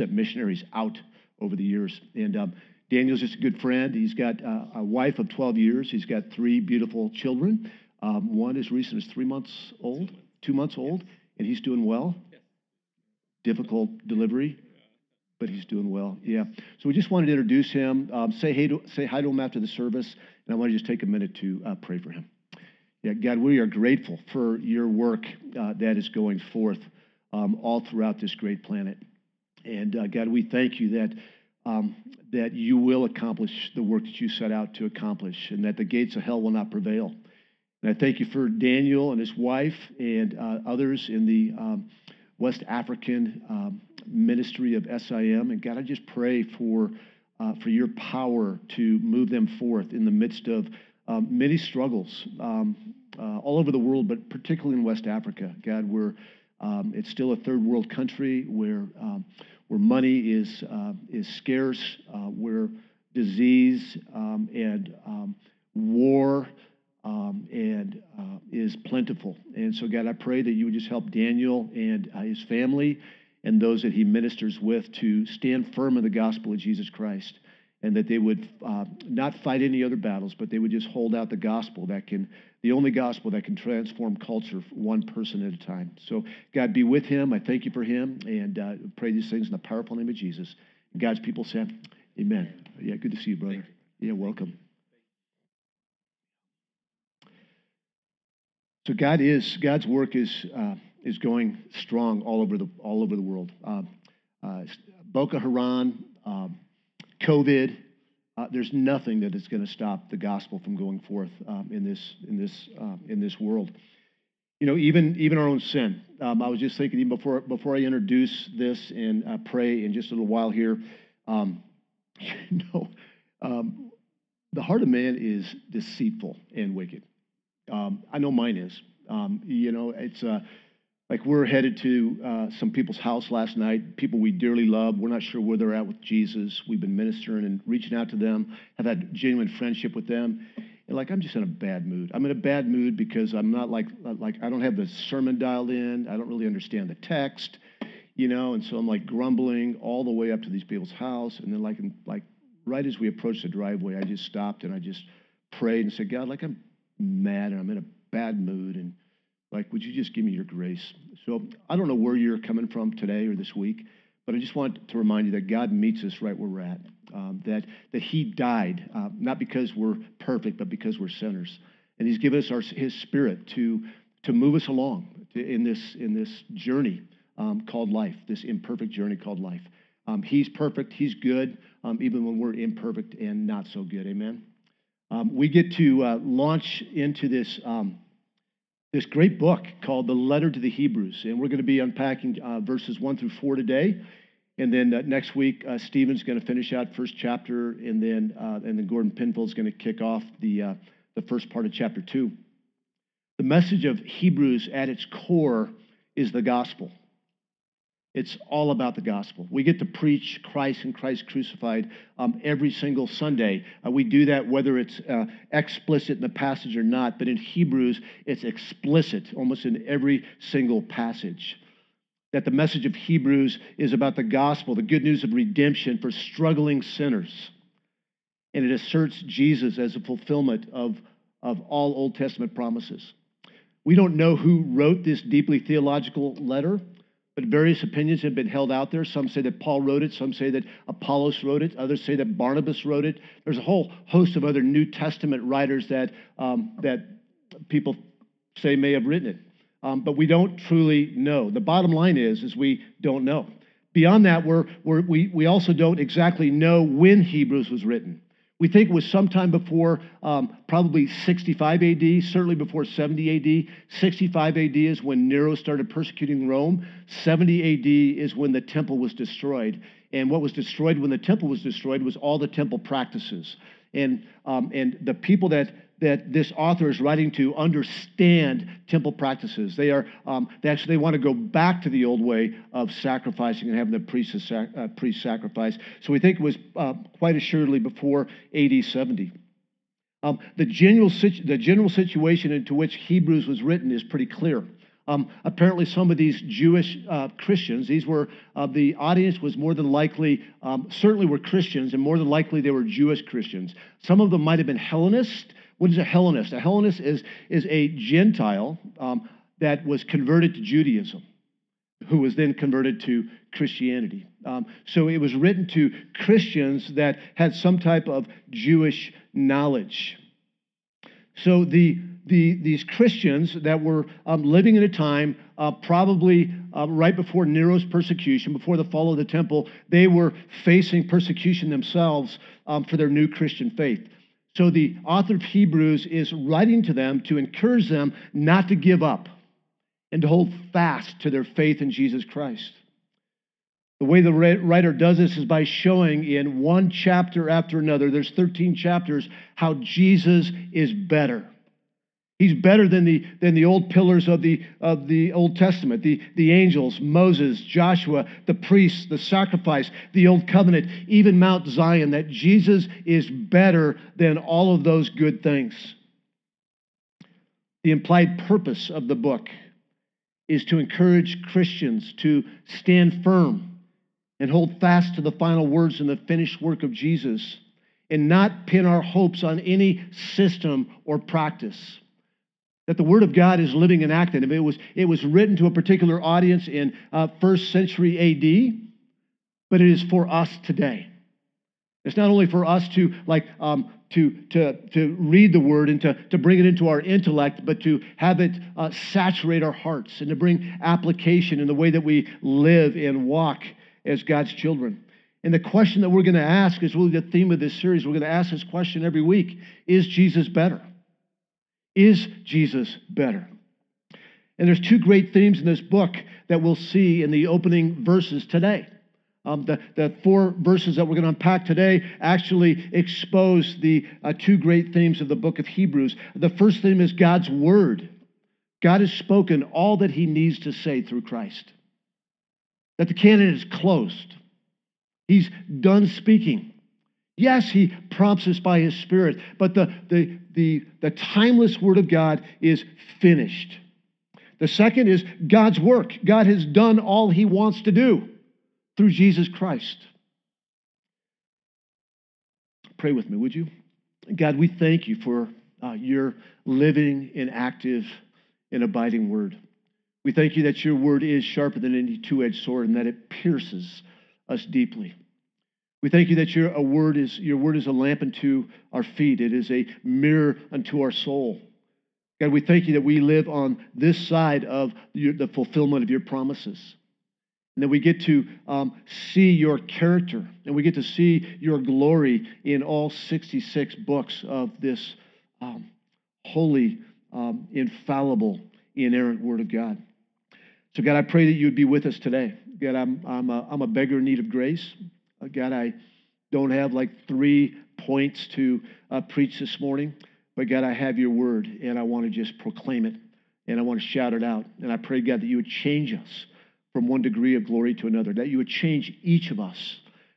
sent missionaries out over the years. And um, Daniel's just a good friend. He's got uh, a wife of 12 years. He's got three beautiful children. Um, one is recent as three months old, two months old, and he's doing well. Difficult delivery, but he's doing well. Yeah. So we just wanted to introduce him. Um, say hey to, say hi to him after the service, and I want to just take a minute to uh, pray for him. Yeah, God, we are grateful for your work uh, that is going forth um, all throughout this great planet. And uh, God, we thank you that um, that you will accomplish the work that you set out to accomplish, and that the gates of hell will not prevail. And I thank you for Daniel and his wife and uh, others in the um, West African um, ministry of SIM. And God, I just pray for uh, for your power to move them forth in the midst of um, many struggles um, uh, all over the world, but particularly in West Africa. God, where um, it's still a third world country where um, where money is, uh, is scarce, uh, where disease um, and um, war um, and uh, is plentiful. And so, God, I pray that you would just help Daniel and uh, his family and those that he ministers with to stand firm in the gospel of Jesus Christ and that they would uh, not fight any other battles, but they would just hold out the gospel that can, the only gospel that can transform culture one person at a time. So, God, be with him. I thank you for him and uh, pray these things in the powerful name of Jesus. And God's people say, Amen. Yeah, good to see you, brother. You. Yeah, welcome. So God is God's work is uh, is going strong all over the all over the world. Uh, uh, Boko Haram. Um, COVID, uh, there's nothing that is going to stop the gospel from going forth um, in this in this uh, in this world. You know, even even our own sin. Um, I was just thinking even before before I introduce this and uh, pray in just a little while here. Um, you know, um, the heart of man is deceitful and wicked. Um, I know mine is. Um, you know, it's uh, like we're headed to uh, some people's house last night, people we dearly love. We're not sure where they're at with Jesus. We've been ministering and reaching out to them, have had genuine friendship with them. And like I'm just in a bad mood. I'm in a bad mood because I'm not like like I don't have the sermon dialed in. I don't really understand the text, you know. And so I'm like grumbling all the way up to these people's house, and then like like right as we approached the driveway, I just stopped and I just prayed and said, God, like I'm mad and I'm in a bad mood and like, would you just give me your grace? So I don't know where you're coming from today or this week, but I just want to remind you that God meets us right where we're at. Um, that that He died uh, not because we're perfect, but because we're sinners, and He's given us our, His Spirit to to move us along to, in this in this journey um, called life, this imperfect journey called life. Um, he's perfect. He's good, um, even when we're imperfect and not so good. Amen. Um, we get to uh, launch into this um, this great book called The Letter to the Hebrews. And we're going to be unpacking uh, verses 1 through 4 today. And then uh, next week, uh, Stephen's going to finish out first chapter, and then uh, and then Gordon Penfold is going to kick off the uh, the first part of chapter two. The message of Hebrews at its core is the gospel. It's all about the gospel. We get to preach Christ and Christ crucified um, every single Sunday. Uh, we do that whether it's uh, explicit in the passage or not, but in Hebrews, it's explicit almost in every single passage. That the message of Hebrews is about the gospel, the good news of redemption for struggling sinners. And it asserts Jesus as a fulfillment of, of all Old Testament promises. We don't know who wrote this deeply theological letter. But various opinions have been held out there. Some say that Paul wrote it, some say that Apollos wrote it, others say that Barnabas wrote it. There's a whole host of other New Testament writers that, um, that people say may have written it. Um, but we don't truly know. The bottom line is, is we don't know. Beyond that, we're, we're, we, we also don't exactly know when Hebrews was written. We think it was sometime before um, probably 65 AD, certainly before 70 AD. 65 AD is when Nero started persecuting Rome. 70 AD is when the temple was destroyed. And what was destroyed when the temple was destroyed was all the temple practices. And, um, and the people that that this author is writing to understand temple practices. They are um, they actually they want to go back to the old way of sacrificing and having the priest, uh, priest sacrifice. So we think it was uh, quite assuredly before AD 70. Um, the, general situ- the general situation into which Hebrews was written is pretty clear. Um, apparently, some of these Jewish uh, Christians, these were uh, the audience was more than likely, um, certainly were Christians, and more than likely they were Jewish Christians. Some of them might have been Hellenist. What is a Hellenist? A Hellenist is, is a Gentile um, that was converted to Judaism, who was then converted to Christianity. Um, so it was written to Christians that had some type of Jewish knowledge. So the, the, these Christians that were um, living in a time uh, probably uh, right before Nero's persecution, before the fall of the temple, they were facing persecution themselves um, for their new Christian faith. So the author of Hebrews is writing to them to encourage them not to give up and to hold fast to their faith in Jesus Christ. The way the writer does this is by showing in one chapter after another, there's 13 chapters, how Jesus is better. He's better than the, than the old pillars of the, of the Old Testament, the, the angels, Moses, Joshua, the priests, the sacrifice, the Old Covenant, even Mount Zion, that Jesus is better than all of those good things. The implied purpose of the book is to encourage Christians to stand firm and hold fast to the final words and the finished work of Jesus and not pin our hopes on any system or practice. That the Word of God is living and active. It was, it was written to a particular audience in uh, first century AD, but it is for us today. It's not only for us to like um, to, to, to read the word and to, to bring it into our intellect, but to have it uh, saturate our hearts and to bring application in the way that we live and walk as God's children. And the question that we're going to ask is really the theme of this series. We're going to ask this question every week Is Jesus better? Is Jesus better? And there's two great themes in this book that we'll see in the opening verses today. Um, the, the four verses that we're going to unpack today actually expose the uh, two great themes of the book of Hebrews. The first theme is God's word. God has spoken all that he needs to say through Christ that the canon is closed. He's done speaking. Yes, he prompts us by his spirit, but the, the, the, the timeless word of God is finished. The second is God's work. God has done all he wants to do through Jesus Christ. Pray with me, would you? God, we thank you for uh, your living and active and abiding word. We thank you that your word is sharper than any two edged sword and that it pierces us deeply. We thank you that your, word is, your word is a lamp unto our feet, it is a mirror unto our soul. God, we thank you that we live on this side of your, the fulfillment of your promises. And that we get to um, see your character and we get to see your glory in all 66 books of this um, holy, um, infallible, inerrant Word of God. So, God, I pray that you would be with us today. God, I'm, I'm, a, I'm a beggar in need of grace. God, I don't have like three points to uh, preach this morning, but God, I have your word and I want to just proclaim it and I want to shout it out. And I pray, God, that you would change us from one degree of glory to another, that you would change each of us,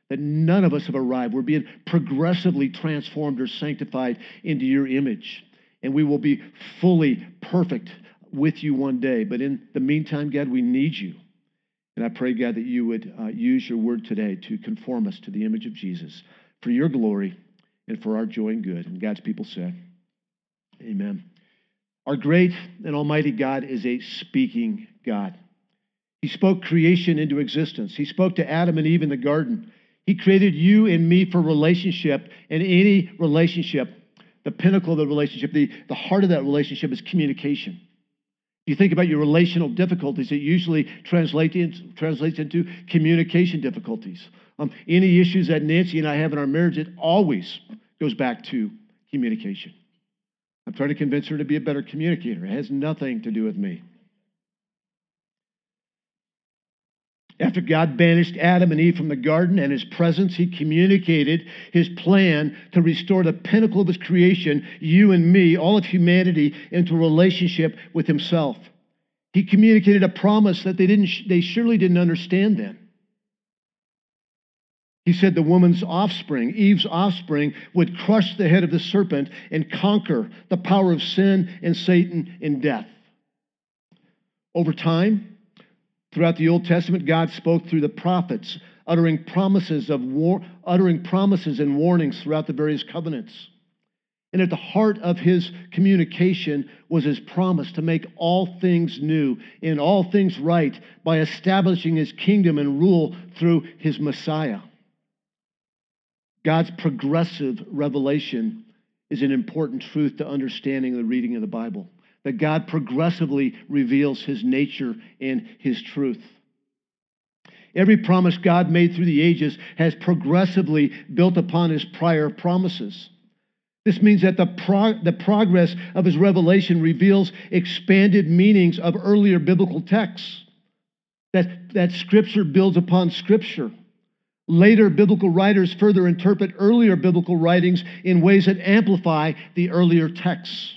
that none of us have arrived. We're being progressively transformed or sanctified into your image, and we will be fully perfect with you one day. But in the meantime, God, we need you. And I pray, God, that you would uh, use your word today to conform us to the image of Jesus for your glory and for our joy and good. And God's people say, Amen. Our great and almighty God is a speaking God. He spoke creation into existence. He spoke to Adam and Eve in the garden. He created you and me for relationship, and any relationship, the pinnacle of the relationship, the, the heart of that relationship is communication. You think about your relational difficulties, it usually translates into communication difficulties. Um, any issues that Nancy and I have in our marriage, it always goes back to communication. I'm trying to convince her to be a better communicator. It has nothing to do with me. After God banished Adam and Eve from the garden and his presence, he communicated his plan to restore the pinnacle of his creation, you and me, all of humanity, into relationship with himself. He communicated a promise that they, didn't, they surely didn't understand then. He said the woman's offspring, Eve's offspring, would crush the head of the serpent and conquer the power of sin and Satan and death. Over time, throughout the Old Testament, God spoke through the prophets, uttering promises of war, uttering promises and warnings throughout the various covenants. And at the heart of his communication was his promise to make all things new and all things right by establishing his kingdom and rule through his Messiah. God's progressive revelation is an important truth to understanding the reading of the Bible. That God progressively reveals his nature and his truth. Every promise God made through the ages has progressively built upon his prior promises. This means that the, the progress of his revelation reveals expanded meanings of earlier biblical texts, that, that scripture builds upon scripture. Later biblical writers further interpret earlier biblical writings in ways that amplify the earlier texts.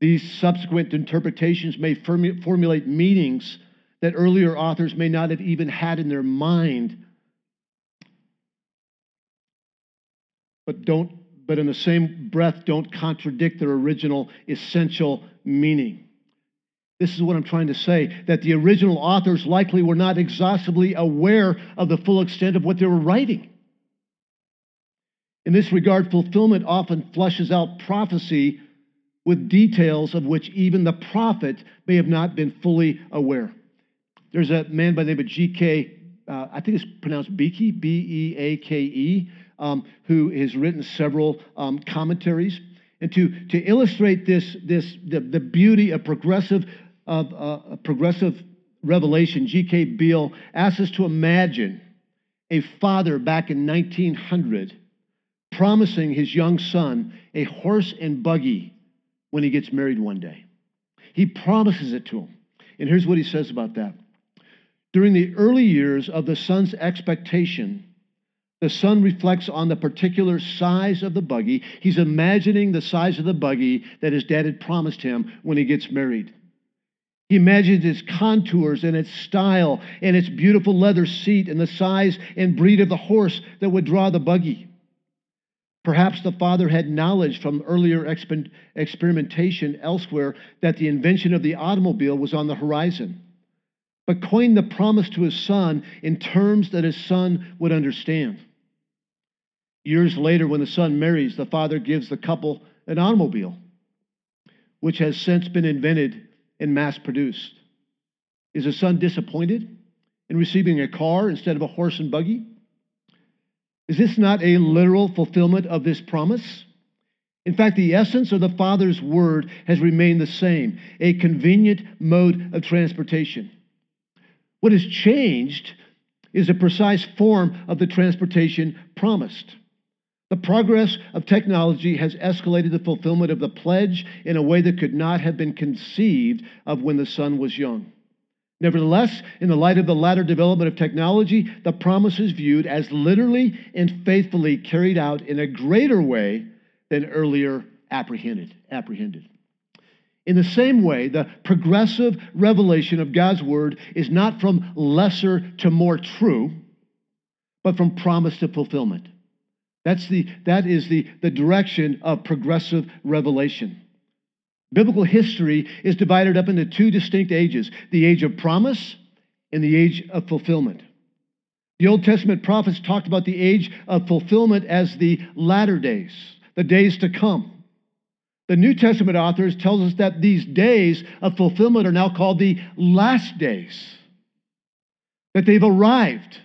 These subsequent interpretations may formulate meanings that earlier authors may not have even had in their mind. But don't but in the same breath don't contradict their original essential meaning. This is what I'm trying to say that the original authors likely were not exhaustively aware of the full extent of what they were writing. In this regard, fulfillment often flushes out prophecy with details of which even the prophet may have not been fully aware. There's a man by the name of G.K., uh, I think it's pronounced Beeke, B E A K E, um, who has written several um, commentaries. And to, to illustrate this, this the, the beauty of progressive of uh, progressive revelation, G.K. Beale asks us to imagine a father back in 1900 promising his young son a horse and buggy when he gets married one day. He promises it to him. And here's what he says about that. During the early years of the son's expectation, the son reflects on the particular size of the buggy. He's imagining the size of the buggy that his dad had promised him when he gets married. He imagines its contours and its style and its beautiful leather seat and the size and breed of the horse that would draw the buggy. Perhaps the father had knowledge from earlier exper- experimentation elsewhere that the invention of the automobile was on the horizon, but coined the promise to his son in terms that his son would understand. Years later, when the son marries, the father gives the couple an automobile, which has since been invented and mass produced? Is the son disappointed in receiving a car instead of a horse and buggy? Is this not a literal fulfillment of this promise? In fact, the essence of the Father's word has remained the same a convenient mode of transportation. What has changed is a precise form of the transportation promised. The progress of technology has escalated the fulfillment of the pledge in a way that could not have been conceived of when the son was young. Nevertheless, in the light of the latter development of technology, the promise is viewed as literally and faithfully carried out in a greater way than earlier apprehended. apprehended. In the same way, the progressive revelation of God's word is not from lesser to more true, but from promise to fulfillment. That's the, that is the, the direction of progressive revelation. Biblical history is divided up into two distinct ages the age of promise and the age of fulfillment. The Old Testament prophets talked about the age of fulfillment as the latter days, the days to come. The New Testament authors tells us that these days of fulfillment are now called the last days, that they've arrived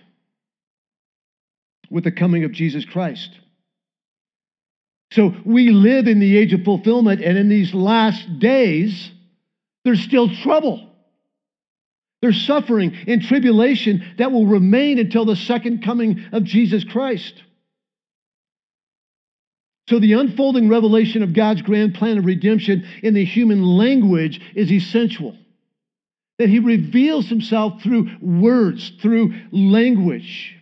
with the coming of Jesus Christ. So we live in the age of fulfillment, and in these last days, there's still trouble. There's suffering and tribulation that will remain until the second coming of Jesus Christ. So, the unfolding revelation of God's grand plan of redemption in the human language is essential. That He reveals Himself through words, through language.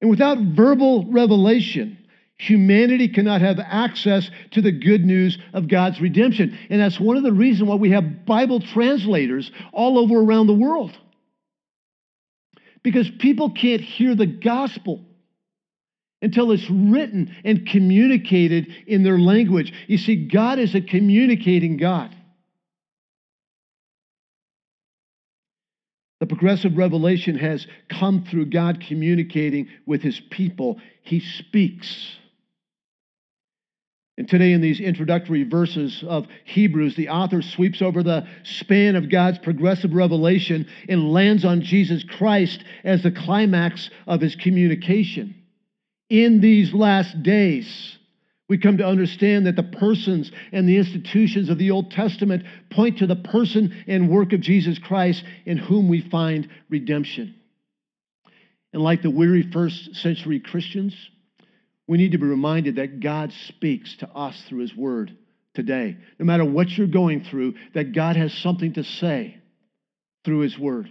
And without verbal revelation, humanity cannot have access to the good news of God's redemption. And that's one of the reasons why we have Bible translators all over around the world. Because people can't hear the gospel until it's written and communicated in their language. You see, God is a communicating God. The progressive revelation has come through God communicating with his people. He speaks. And today, in these introductory verses of Hebrews, the author sweeps over the span of God's progressive revelation and lands on Jesus Christ as the climax of his communication. In these last days, we come to understand that the persons and the institutions of the Old Testament point to the person and work of Jesus Christ in whom we find redemption. And like the weary first century Christians, we need to be reminded that God speaks to us through His Word today. No matter what you're going through, that God has something to say through His Word.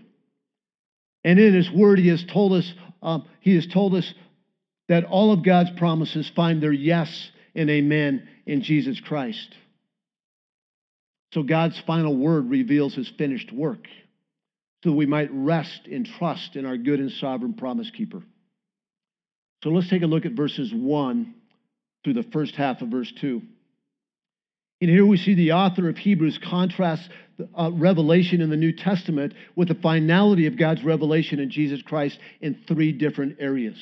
And in His Word, He has told us, um, He has told us that all of God's promises find their yes and amen in Jesus Christ. So God's final word reveals His finished work, so we might rest in trust in our good and sovereign promise keeper. So let's take a look at verses 1 through the first half of verse 2. And here we see the author of Hebrews contrast uh, revelation in the New Testament with the finality of God's revelation in Jesus Christ in three different areas.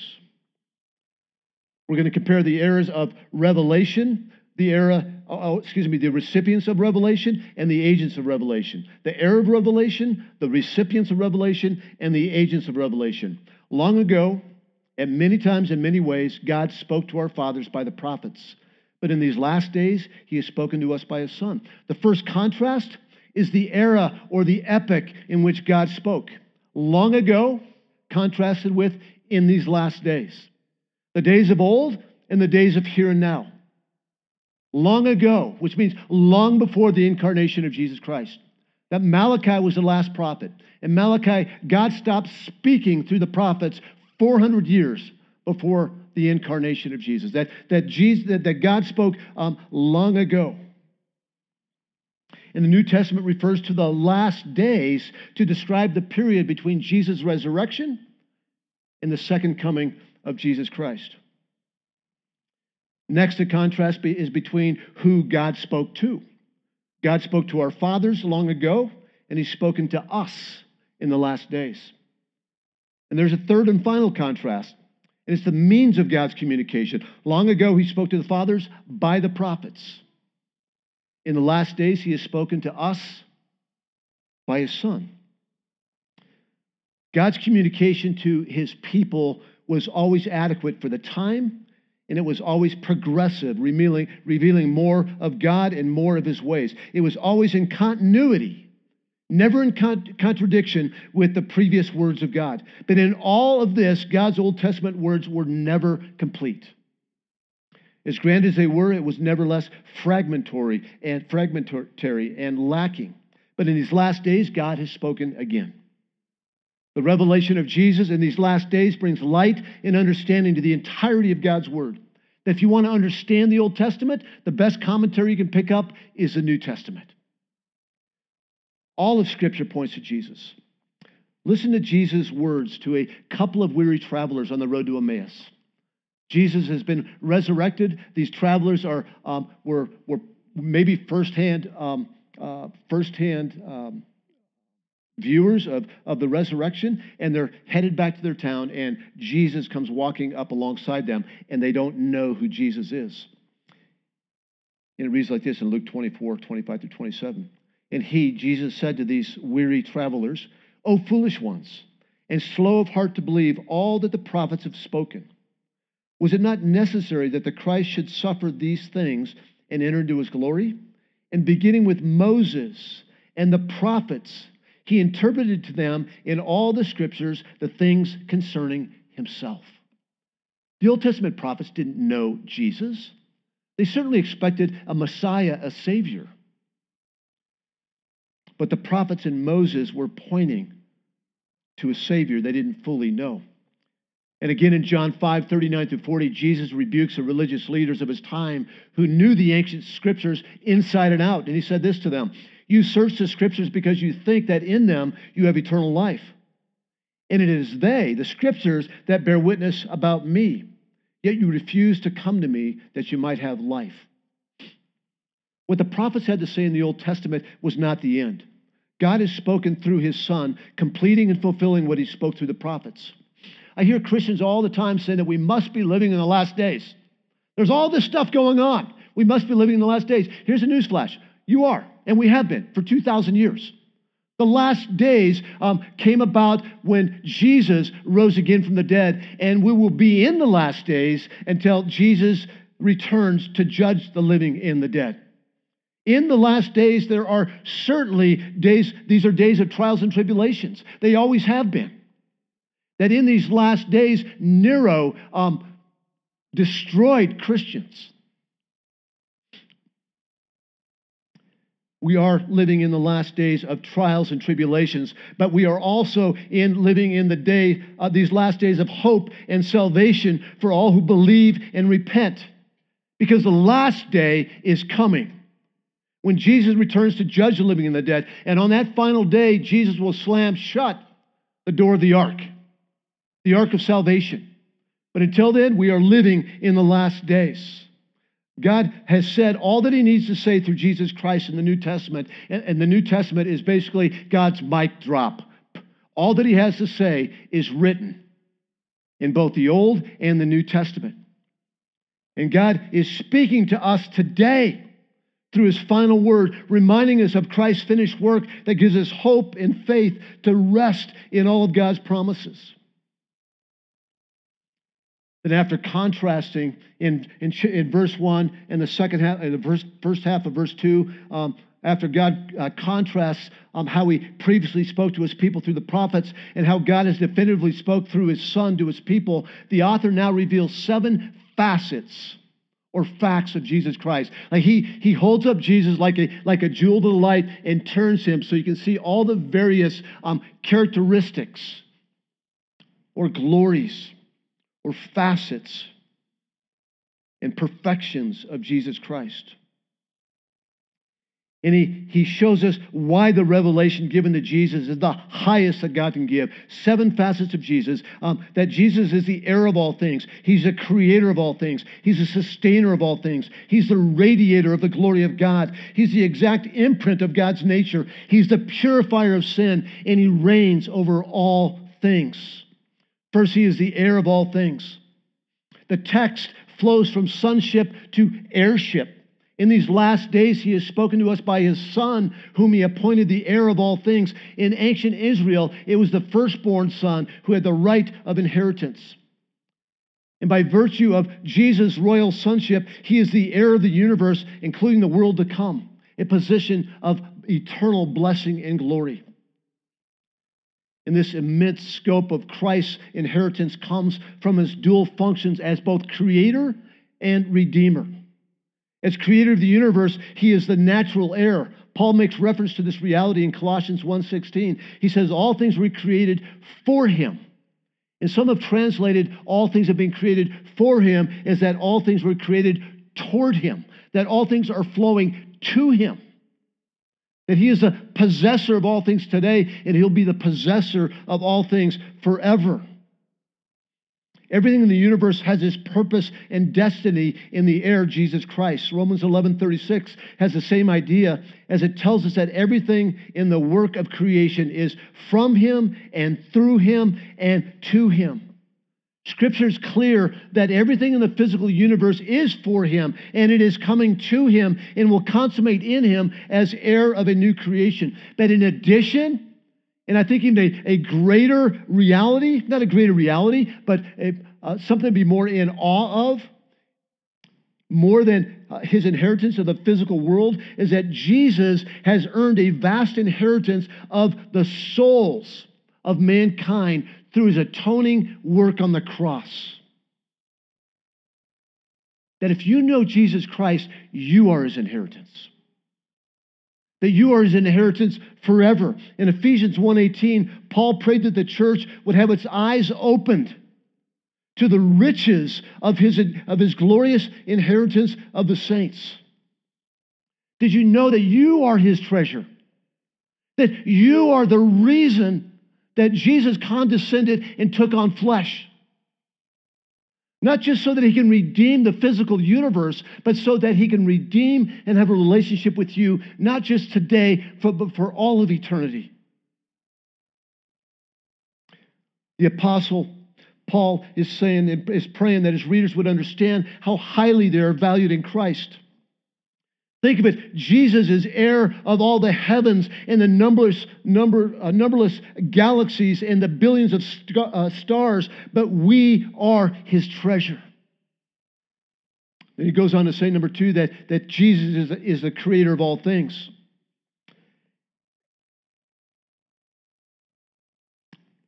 We're going to compare the eras of revelation, the era, oh, oh, excuse me, the recipients of revelation and the agents of revelation. The era of revelation, the recipients of revelation, and the agents of revelation. Long ago, and many times, in many ways, God spoke to our fathers by the prophets. But in these last days, he has spoken to us by his son. The first contrast is the era or the epoch in which God spoke. Long ago, contrasted with in these last days. The days of old and the days of here and now. Long ago, which means long before the incarnation of Jesus Christ. That Malachi was the last prophet. And Malachi, God stopped speaking through the prophets 400 years before the incarnation of Jesus, that, that, Jesus, that, that God spoke um, long ago. And the New Testament refers to the last days to describe the period between Jesus' resurrection and the second coming of Jesus Christ. Next, the contrast is between who God spoke to. God spoke to our fathers long ago, and He's spoken to us in the last days. And there's a third and final contrast, and it's the means of God's communication. Long ago, he spoke to the fathers by the prophets. In the last days, he has spoken to us by his son. God's communication to his people was always adequate for the time, and it was always progressive, revealing, revealing more of God and more of his ways. It was always in continuity never in con- contradiction with the previous words of God. But in all of this, God's Old Testament words were never complete. As grand as they were, it was nevertheless fragmentary and fragmentary and lacking. But in these last days, God has spoken again. The revelation of Jesus in these last days brings light and understanding to the entirety of God's Word. If you want to understand the Old Testament, the best commentary you can pick up is the New Testament. All of Scripture points to Jesus. Listen to Jesus' words to a couple of weary travelers on the road to Emmaus. Jesus has been resurrected. These travelers are um, were, were maybe firsthand um, uh, firsthand um, viewers of, of the resurrection, and they're headed back to their town, and Jesus comes walking up alongside them, and they don't know who Jesus is. And it reads like this in Luke 24, 25 through 27. And he, Jesus, said to these weary travelers, O foolish ones, and slow of heart to believe all that the prophets have spoken. Was it not necessary that the Christ should suffer these things and enter into his glory? And beginning with Moses and the prophets, he interpreted to them in all the scriptures the things concerning himself. The Old Testament prophets didn't know Jesus. They certainly expected a Messiah, a Savior. But the prophets and Moses were pointing to a Savior they didn't fully know. And again in John 5 39 through 40, Jesus rebukes the religious leaders of his time who knew the ancient scriptures inside and out. And he said this to them You search the scriptures because you think that in them you have eternal life. And it is they, the scriptures, that bear witness about me. Yet you refuse to come to me that you might have life. What the prophets had to say in the Old Testament was not the end. God has spoken through his son, completing and fulfilling what he spoke through the prophets. I hear Christians all the time saying that we must be living in the last days. There's all this stuff going on. We must be living in the last days. Here's a newsflash you are, and we have been for 2,000 years. The last days um, came about when Jesus rose again from the dead, and we will be in the last days until Jesus returns to judge the living and the dead. In the last days, there are certainly days, these are days of trials and tribulations. They always have been. That in these last days, Nero um, destroyed Christians. We are living in the last days of trials and tribulations, but we are also in living in the day, uh, these last days of hope and salvation for all who believe and repent. Because the last day is coming when Jesus returns to judge the living and the dead. And on that final day, Jesus will slam shut the door of the ark, the ark of salvation. But until then, we are living in the last days. God has said all that he needs to say through Jesus Christ in the New Testament. And, the New Testament is basically God's mic drop. All that he has to say is written in both the Old and the New Testament. And God is speaking to us today through his final word, reminding us of Christ's finished work that gives us hope and faith to rest in all of God's promises. Then, after contrasting in, in, in verse 1 and the second half, in the first, first half of verse 2, um, after God uh, contrasts um, how he previously spoke to his people through the prophets and how God has definitively spoke through his son to his people, the author now reveals seven facets or facts of Jesus Christ. Like he, he holds up Jesus like a, like a jewel to the light and turns him so you can see all the various um, characteristics or glories or facets and perfections of Jesus Christ. And he, he shows us why the revelation given to Jesus is the highest that God can give. Seven facets of Jesus. Um, that Jesus is the heir of all things. He's the creator of all things. He's the sustainer of all things. He's the radiator of the glory of God. He's the exact imprint of God's nature. He's the purifier of sin, and he reigns over all things. First, he is the heir of all things. The text flows from sonship to heirship. In these last days, he has spoken to us by his son, whom he appointed the heir of all things. In ancient Israel, it was the firstborn son who had the right of inheritance. And by virtue of Jesus' royal sonship, he is the heir of the universe, including the world to come, a position of eternal blessing and glory. And this immense scope of Christ's inheritance comes from his dual functions as both creator and redeemer. As creator of the universe, he is the natural heir. Paul makes reference to this reality in Colossians 1:16. He says all things were created for him. And some have translated all things have been created for him as that all things were created toward him, that all things are flowing to him. That he is the possessor of all things today, and he'll be the possessor of all things forever. Everything in the universe has its purpose and destiny in the heir, Jesus Christ. Romans 11:36 has the same idea as it tells us that everything in the work of creation is from him and through him and to him. Scripture is clear that everything in the physical universe is for him and it is coming to him and will consummate in him as heir of a new creation. But in addition, and I think even a, a greater reality, not a greater reality, but a, uh, something to be more in awe of, more than uh, his inheritance of the physical world, is that Jesus has earned a vast inheritance of the souls of mankind through his atoning work on the cross. That if you know Jesus Christ, you are his inheritance that you are his inheritance forever. In Ephesians 1:18, Paul prayed that the church would have its eyes opened to the riches of his, of his glorious inheritance of the saints. Did you know that you are his treasure? That you are the reason that Jesus condescended and took on flesh? Not just so that he can redeem the physical universe, but so that he can redeem and have a relationship with you, not just today, but for all of eternity. The apostle Paul is saying, is praying that his readers would understand how highly they are valued in Christ. Think of it Jesus is heir of all the heavens and the numberless, number, uh, numberless galaxies and the billions of st- uh, stars, but we are his treasure. And he goes on to say, number two, that, that Jesus is, is the creator of all things.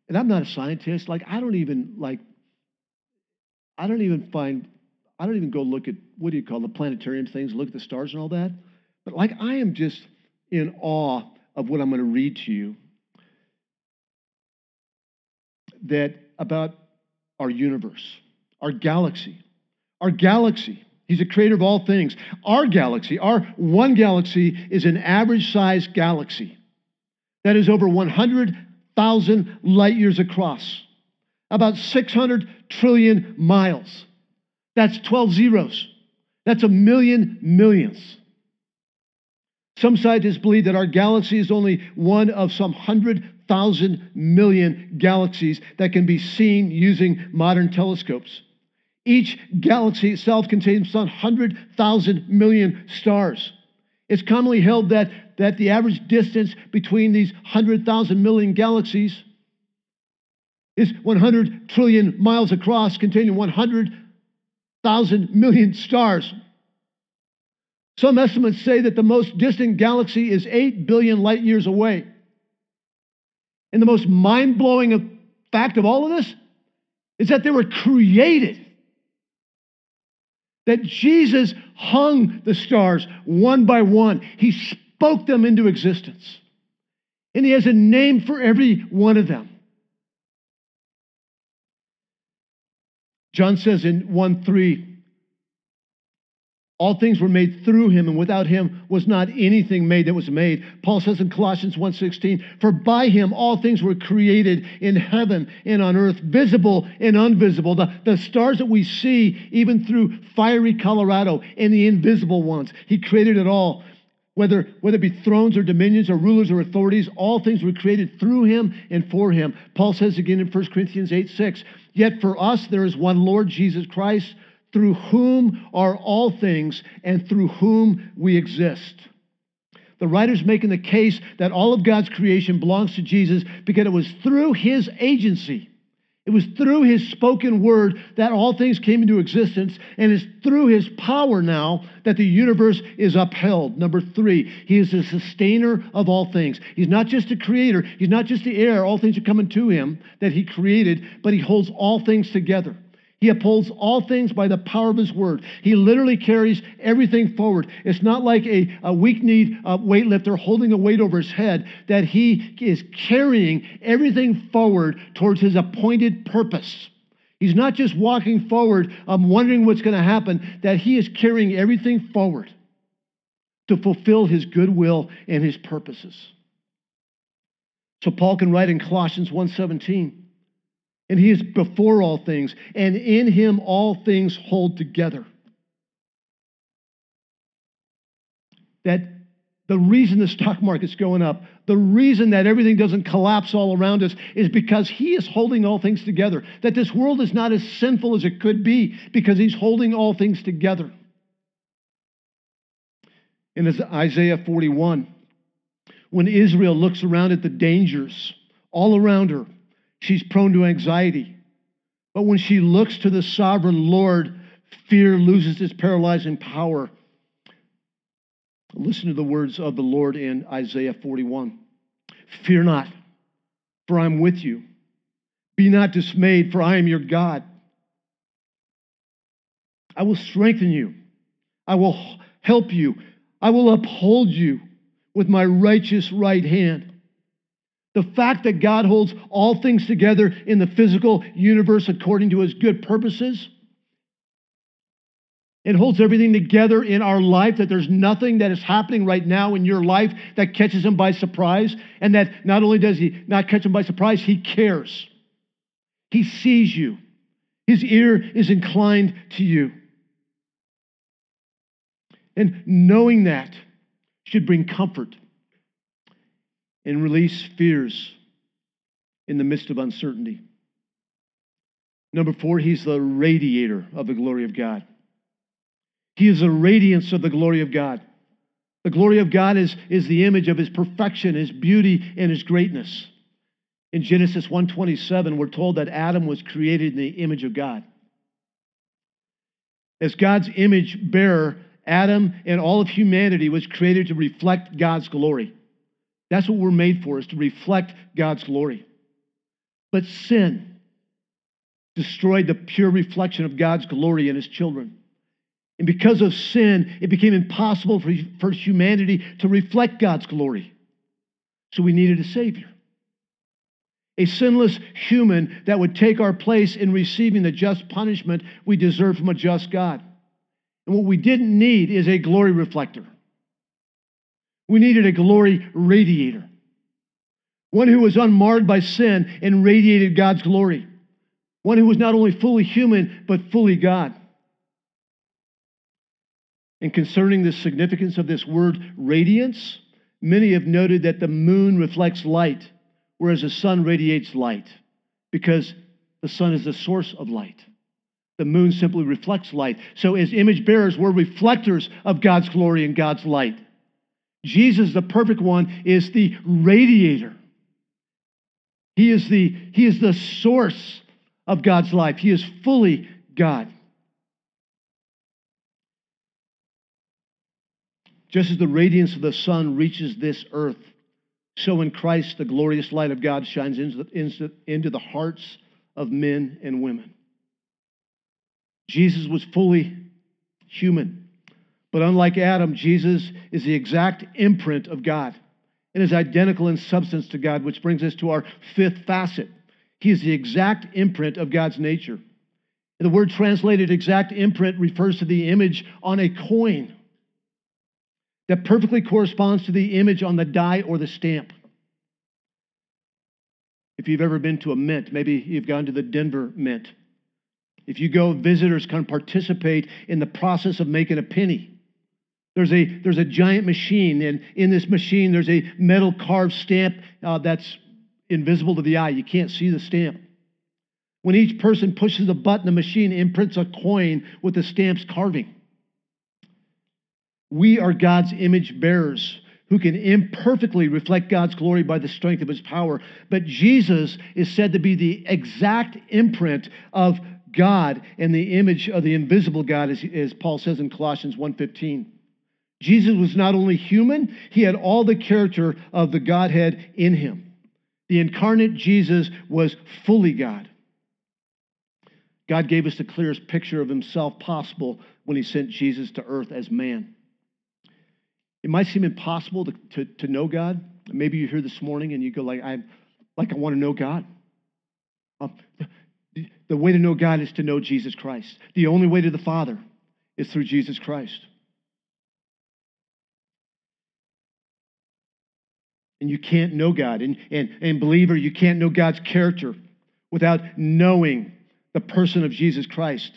And I'm not a scientist. Like, I don't even, like, I don't even find I don't even go look at what do you call the planetarium things, look at the stars and all that. But like I am just in awe of what I'm going to read to you that about our universe, our galaxy. Our galaxy. He's the creator of all things. Our galaxy, our one galaxy is an average sized galaxy that is over 100,000 light years across, about 600 trillion miles. That's 12 zeros. That's a million millions. Some scientists believe that our galaxy is only one of some 100,000 million galaxies that can be seen using modern telescopes. Each galaxy itself contains some 100,000 million stars. It's commonly held that, that the average distance between these 100,000 million galaxies is 100 trillion miles across, containing 100 thousand million stars. Some estimates say that the most distant galaxy is 8 billion light years away. And the most mind blowing fact of all of this is that they were created. That Jesus hung the stars one by one, He spoke them into existence. And He has a name for every one of them. John says in 1 3, all things were made through him, and without him was not anything made that was made. Paul says in Colossians 1:16, For by him all things were created in heaven and on earth, visible and invisible. The, the stars that we see, even through fiery Colorado, and the invisible ones. He created it all. Whether, whether it be thrones or dominions or rulers or authorities, all things were created through him and for him. Paul says again in 1 Corinthians 8 6, Yet for us there is one Lord Jesus Christ, through whom are all things and through whom we exist. The writer's making the case that all of God's creation belongs to Jesus because it was through his agency it was through his spoken word that all things came into existence, and it's through his power now that the universe is upheld. Number three, he is the sustainer of all things. He's not just a creator, he's not just the heir, all things are coming to him that he created, but he holds all things together. He upholds all things by the power of his word. He literally carries everything forward. It's not like a, a weak kneed uh, weightlifter holding a weight over his head, that he is carrying everything forward towards his appointed purpose. He's not just walking forward, um, wondering what's going to happen, that he is carrying everything forward to fulfill his good will and his purposes. So Paul can write in Colossians 1:17, and he is before all things, and in him all things hold together. That the reason the stock market's going up, the reason that everything doesn't collapse all around us is because he is holding all things together. That this world is not as sinful as it could be because he's holding all things together. In Isaiah 41, when Israel looks around at the dangers all around her, she's prone to anxiety. But when she looks to the sovereign Lord, fear loses its paralyzing power. Listen to the words of the Lord in Isaiah 41 Fear not, for I am with you. Be not dismayed, for I am your God. I will strengthen you. I will help you. I will uphold you with my righteous right hand. The fact that God holds all things together in the physical universe according to his good purposes. It holds everything together in our life, that there's nothing that is happening right now in your life that catches him by surprise. And that not only does he not catch him by surprise, he cares. He sees you. His ear is inclined to you. And knowing that should bring comfort and release fears in the midst of uncertainty. Number four, he's the radiator of the glory of God. He is the radiance of the glory of God. The glory of God is, is the image of his perfection, his beauty, and his greatness. In Genesis 1:27, we're told that Adam was created in the image of God. As God's image bearer, Adam and all of humanity was created to reflect God's glory. That's what we're made for, is to reflect God's glory. But sin destroyed the pure reflection of God's glory in his children. And because of sin, it became impossible for, for humanity to reflect God's glory. So we needed a Savior. A sinless human that would take our place in receiving the just punishment we deserve from a just God. And what we didn't need is a glory reflector. We needed a glory radiator. One who was unmarred by sin and radiated God's glory. One who was not only fully human, but fully God. And concerning the significance of this word radiance, many have noted that the moon reflects light, whereas the sun radiates light, because the sun is the source of light. The moon simply reflects light. So, as image bearers, we're reflectors of God's glory and God's light. Jesus, the perfect one, is the radiator. He is the, he is the source of God's life. He is fully God. Just as the radiance of the sun reaches this earth, so in Christ the glorious light of God shines into the, into the hearts of men and women. Jesus was fully human. But unlike Adam, Jesus is the exact imprint of God and is identical in substance to God, which brings us to our fifth facet. He is the exact imprint of God's nature. The word translated exact imprint refers to the image on a coin that perfectly corresponds to the image on the die or the stamp. If you've ever been to a mint, maybe you've gone to the Denver Mint. If you go, visitors can participate in the process of making a penny. There's a, there's a giant machine, and in this machine, there's a metal carved stamp uh, that's invisible to the eye. You can't see the stamp. When each person pushes a button, the machine imprints a coin with the stamp's carving. We are God's image bearers who can imperfectly reflect God's glory by the strength of his power. But Jesus is said to be the exact imprint of God and the image of the invisible God, as, as Paul says in Colossians 1.15. Jesus was not only human, he had all the character of the Godhead in him. The incarnate Jesus was fully God. God gave us the clearest picture of himself possible when he sent Jesus to earth as man. It might seem impossible to, to, to know God. Maybe you're here this morning and you go like, I, like I want to know God. Um, the way to know God is to know Jesus Christ. The only way to the Father is through Jesus Christ. And you can't know God. And, and, and believer, you can't know God's character without knowing the person of Jesus Christ.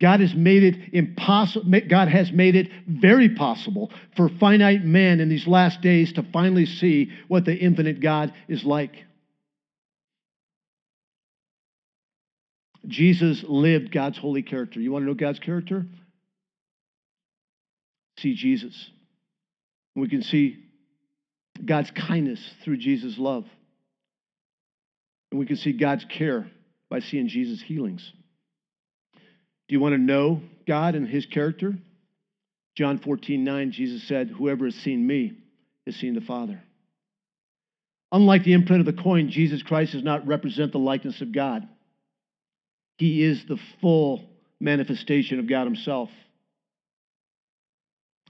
God has made it impossible. God has made it very possible for finite man in these last days to finally see what the infinite God is like. Jesus lived God's holy character. You want to know God's character? See Jesus. We can see God's kindness through Jesus' love. And we can see God's care by seeing Jesus' healings. Do you want to know God and his character? John 14, 9, Jesus said, Whoever has seen me has seen the Father. Unlike the imprint of the coin, Jesus Christ does not represent the likeness of God. He is the full manifestation of God Himself.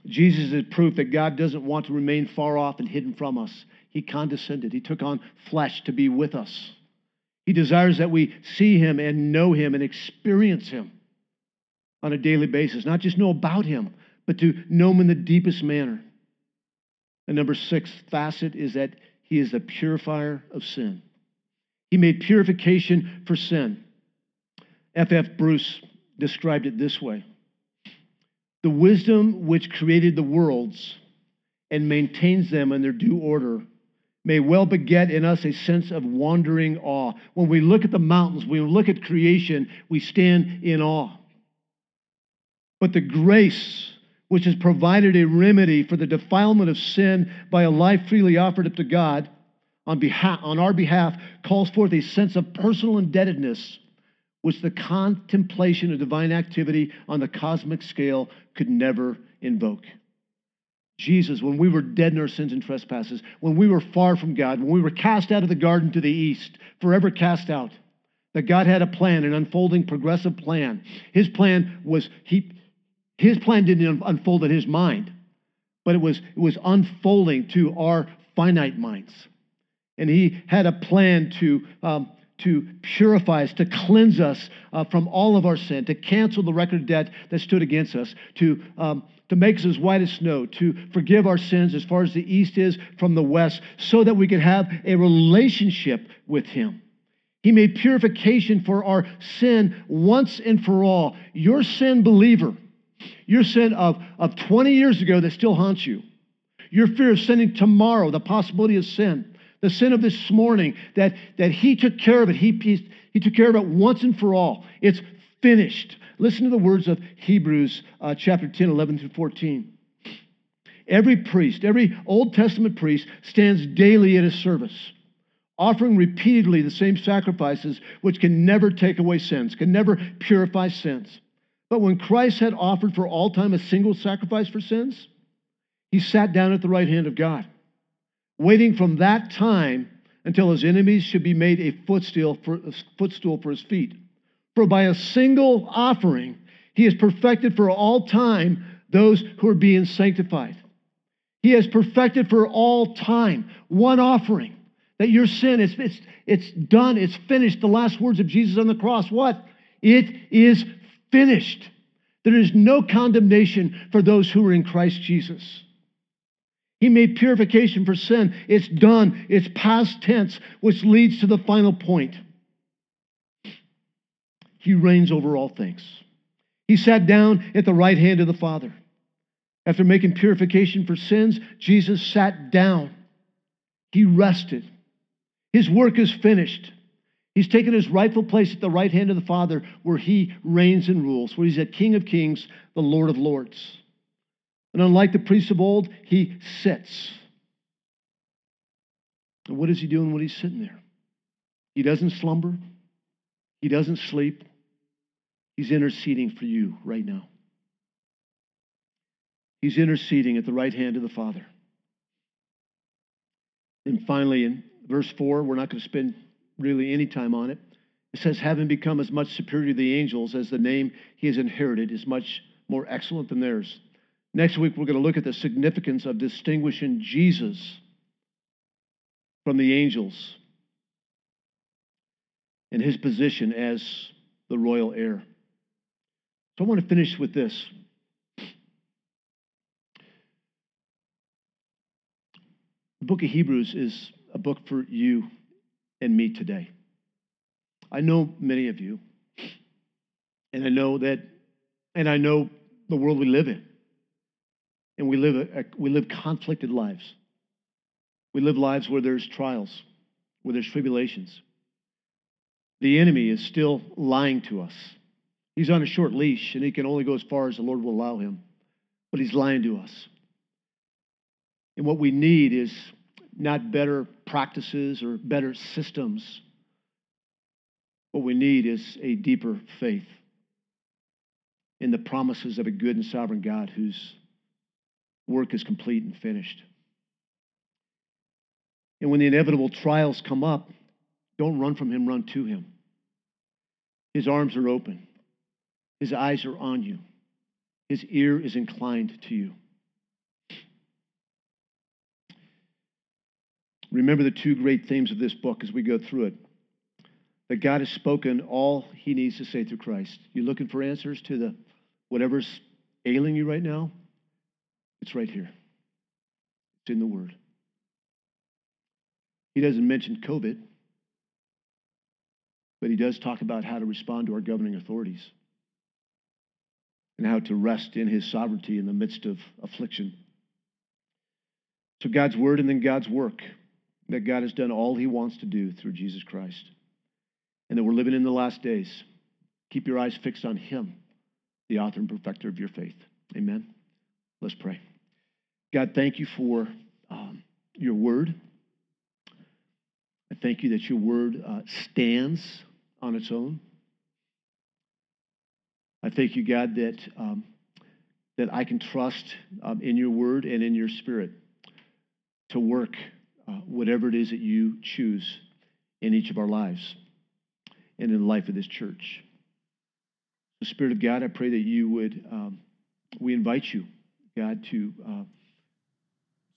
Jesus is proof that God doesn't want to remain far off and hidden from us. He condescended, He took on flesh to be with us. He desires that we see Him and know Him and experience Him on a daily basis, not just know about Him, but to know Him in the deepest manner. And number six facet is that He is the purifier of sin. He made purification for sin. F.F. F. Bruce described it this way The wisdom which created the worlds and maintains them in their due order may well beget in us a sense of wandering awe. When we look at the mountains, when we look at creation, we stand in awe. But the grace which has provided a remedy for the defilement of sin by a life freely offered up to God on, behalf, on our behalf calls forth a sense of personal indebtedness which the contemplation of divine activity on the cosmic scale could never invoke. Jesus, when we were dead in our sins and trespasses, when we were far from God, when we were cast out of the garden to the east, forever cast out, that God had a plan, an unfolding progressive plan. His plan was he his plan didn't unfold in his mind, but it was it was unfolding to our finite minds. And he had a plan to um, to purify us, to cleanse us uh, from all of our sin, to cancel the record of debt that stood against us, to, um, to make us as white as snow, to forgive our sins as far as the east is from the west, so that we could have a relationship with Him. He made purification for our sin once and for all. Your sin, believer, your sin of, of 20 years ago that still haunts you, your fear of sinning tomorrow, the possibility of sin the sin of this morning, that, that he took care of it. He, he, he took care of it once and for all. It's finished. Listen to the words of Hebrews uh, chapter 10, 11 through 14. Every priest, every Old Testament priest stands daily at his service, offering repeatedly the same sacrifices which can never take away sins, can never purify sins. But when Christ had offered for all time a single sacrifice for sins, he sat down at the right hand of God waiting from that time until his enemies should be made a footstool for, a footstool for his feet. For by a single offering, he has perfected for all time those who are being sanctified. He has perfected for all time one offering that your sin is it's, it's done, it's finished. The last words of Jesus on the cross what? It is finished. There is no condemnation for those who are in Christ Jesus. He made purification for sin. It's done. It's past tense, which leads to the final point. He reigns over all things. He sat down at the right hand of the Father. After making purification for sins, Jesus sat down. He rested. His work is finished. He's taken his rightful place at the right hand of the Father, where he reigns and rules, where he's a King of kings, the Lord of lords. And unlike the priests of old, he sits. And what is he doing when he's sitting there? He doesn't slumber, he doesn't sleep. He's interceding for you right now. He's interceding at the right hand of the Father. And finally, in verse 4, we're not going to spend really any time on it. It says, having become as much superior to the angels as the name he has inherited is much more excellent than theirs. Next week, we're going to look at the significance of distinguishing Jesus from the angels and his position as the royal heir. So I want to finish with this. The book of Hebrews is a book for you and me today. I know many of you, and I know that, and I know the world we live in and we live, a, we live conflicted lives. We live lives where there's trials, where there's tribulations. The enemy is still lying to us. He's on a short leash, and he can only go as far as the Lord will allow him. But he's lying to us. And what we need is not better practices or better systems. What we need is a deeper faith in the promises of a good and sovereign God who's work is complete and finished. And when the inevitable trials come up, don't run from him, run to him. His arms are open, his eyes are on you, his ear is inclined to you. Remember the two great themes of this book as we go through it. That God has spoken all he needs to say through Christ. You looking for answers to the whatever's ailing you right now? It's right here. It's in the Word. He doesn't mention COVID. but he does talk about how to respond to our governing authorities and how to rest in his sovereignty in the midst of affliction. So, God's word and then God's work that God has done all he wants to do through Jesus Christ, and that we're living in the last days. Keep your eyes fixed on him, the author and perfecter of your faith. Amen. Let's pray. God, thank you for um, your word. I thank you that your word uh, stands on its own. I thank you, God, that, um, that I can trust um, in your word and in your spirit to work uh, whatever it is that you choose in each of our lives and in the life of this church. The Spirit of God, I pray that you would, um, we invite you, God, to, uh,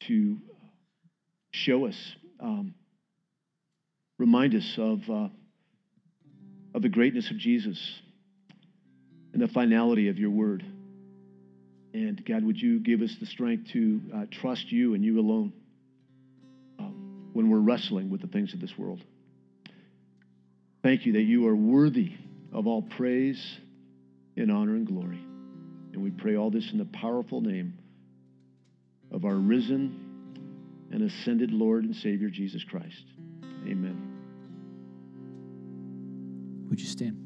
to show us, um, remind us of, uh, of the greatness of Jesus and the finality of your word. And God, would you give us the strength to uh, trust you and you alone um, when we're wrestling with the things of this world? Thank you that you are worthy of all praise and honor and glory. And we pray all this in the powerful name of our risen and ascended Lord and Savior Jesus Christ. Amen. Would you stand?